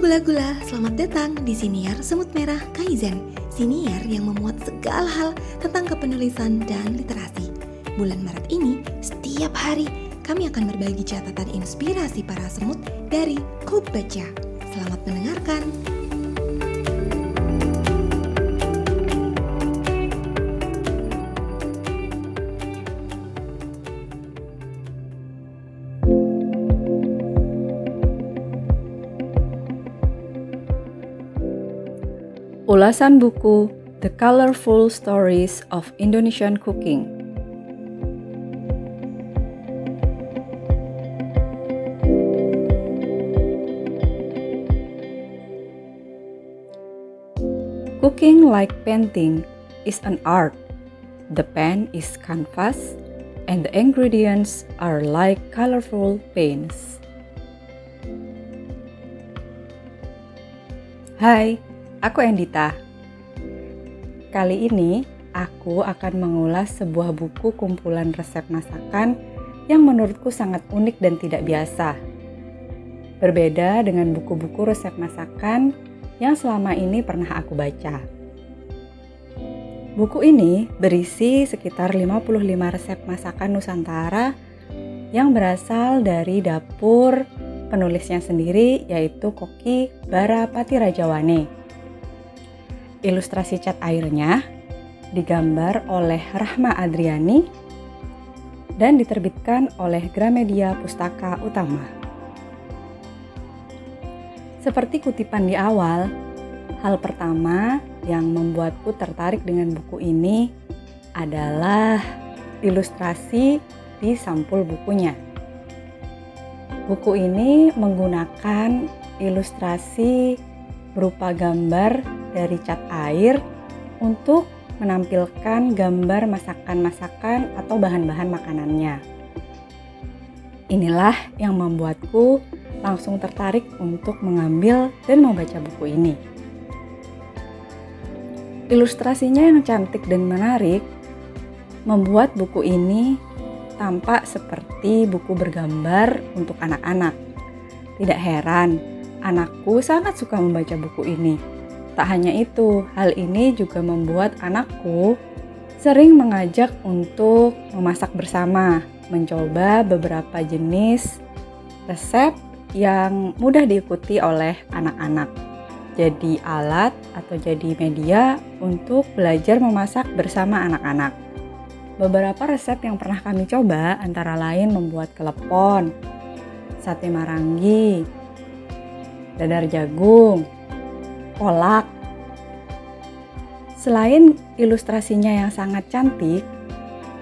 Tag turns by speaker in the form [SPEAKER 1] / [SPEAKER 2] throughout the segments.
[SPEAKER 1] Gula-gula, selamat datang di Siniar Semut Merah Kaizen. Siniar yang memuat segala hal tentang kepenulisan dan literasi. Bulan Maret ini, setiap hari kami akan berbagi catatan inspirasi para semut dari Klub Baca Selamat mendengarkan!
[SPEAKER 2] Ulasan buku The Colorful Stories of Indonesian Cooking. Cooking like painting is an art. The pen is canvas and the ingredients are like colorful paints. Hai, Aku Endita. Kali ini aku akan mengulas sebuah buku kumpulan resep masakan yang menurutku sangat unik dan tidak biasa. Berbeda dengan buku-buku resep masakan yang selama ini pernah aku baca. Buku ini berisi sekitar 55 resep masakan Nusantara yang berasal dari dapur penulisnya sendiri yaitu Koki Barapati Rajawane. Ilustrasi cat airnya digambar oleh Rahma Adriani dan diterbitkan oleh Gramedia Pustaka Utama. Seperti kutipan di awal, hal pertama yang membuatku tertarik dengan buku ini adalah ilustrasi di sampul bukunya. Buku ini menggunakan ilustrasi berupa gambar dari cat air untuk menampilkan gambar masakan-masakan atau bahan-bahan makanannya. Inilah yang membuatku langsung tertarik untuk mengambil dan membaca buku ini. Ilustrasinya yang cantik dan menarik membuat buku ini tampak seperti buku bergambar untuk anak-anak. Tidak heran, anakku sangat suka membaca buku ini Tak hanya itu, hal ini juga membuat anakku sering mengajak untuk memasak bersama, mencoba beberapa jenis resep yang mudah diikuti oleh anak-anak. Jadi alat atau jadi media untuk belajar memasak bersama anak-anak. Beberapa resep yang pernah kami coba antara lain membuat kelepon, sate marangi, dadar jagung, kolak. Selain ilustrasinya yang sangat cantik,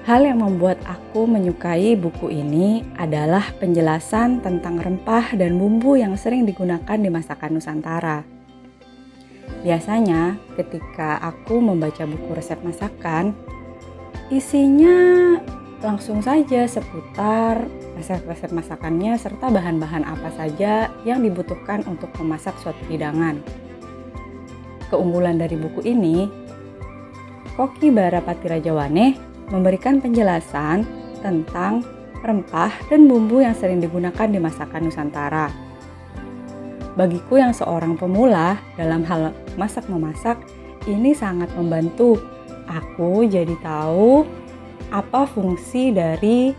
[SPEAKER 2] hal yang membuat aku menyukai buku ini adalah penjelasan tentang rempah dan bumbu yang sering digunakan di masakan Nusantara. Biasanya, ketika aku membaca buku resep masakan, isinya langsung saja seputar resep-resep masakannya serta bahan-bahan apa saja yang dibutuhkan untuk memasak suatu hidangan keunggulan dari buku ini, Koki Barapati Rajawane memberikan penjelasan tentang rempah dan bumbu yang sering digunakan di masakan Nusantara. Bagiku yang seorang pemula dalam hal masak-memasak, ini sangat membantu aku jadi tahu apa fungsi dari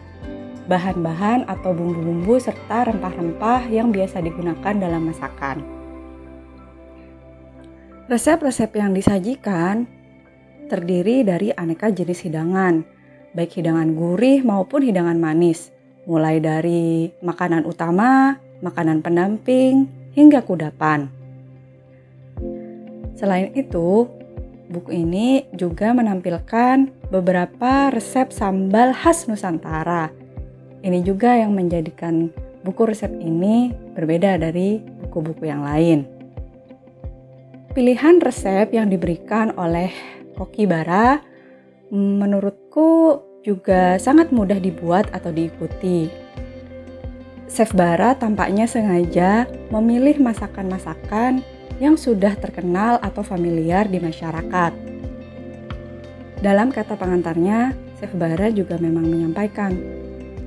[SPEAKER 2] bahan-bahan atau bumbu-bumbu serta rempah-rempah yang biasa digunakan dalam masakan. Resep-resep yang disajikan terdiri dari aneka jenis hidangan, baik hidangan gurih maupun hidangan manis, mulai dari makanan utama, makanan pendamping, hingga kudapan. Selain itu, buku ini juga menampilkan beberapa resep sambal khas Nusantara. Ini juga yang menjadikan buku resep ini berbeda dari buku-buku yang lain. Pilihan resep yang diberikan oleh Koki Bara menurutku juga sangat mudah dibuat atau diikuti. Chef Bara tampaknya sengaja memilih masakan-masakan yang sudah terkenal atau familiar di masyarakat. Dalam kata pengantarnya, Chef Bara juga memang menyampaikan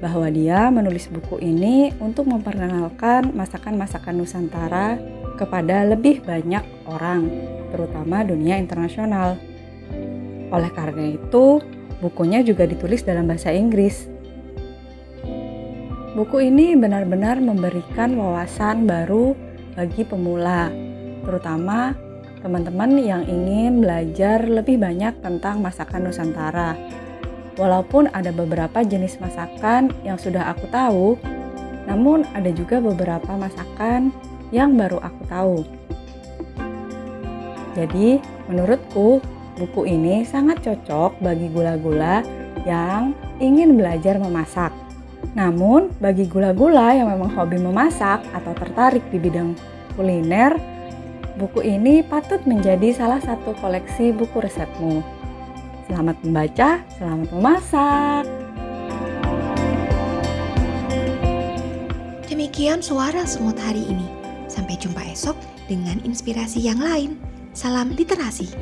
[SPEAKER 2] bahwa dia menulis buku ini untuk memperkenalkan masakan-masakan Nusantara kepada lebih banyak orang, terutama dunia internasional. Oleh karena itu, bukunya juga ditulis dalam bahasa Inggris. Buku ini benar-benar memberikan wawasan baru bagi pemula, terutama teman-teman yang ingin belajar lebih banyak tentang masakan Nusantara. Walaupun ada beberapa jenis masakan yang sudah aku tahu, namun ada juga beberapa masakan yang baru aku tahu. Jadi, menurutku buku ini sangat cocok bagi gula-gula yang ingin belajar memasak. Namun, bagi gula-gula yang memang hobi memasak atau tertarik di bidang kuliner, Buku ini patut menjadi salah satu koleksi buku resepmu. Selamat membaca, selamat memasak.
[SPEAKER 1] Demikian suara semut hari ini. Sampai jumpa esok dengan inspirasi yang lain. Salam literasi.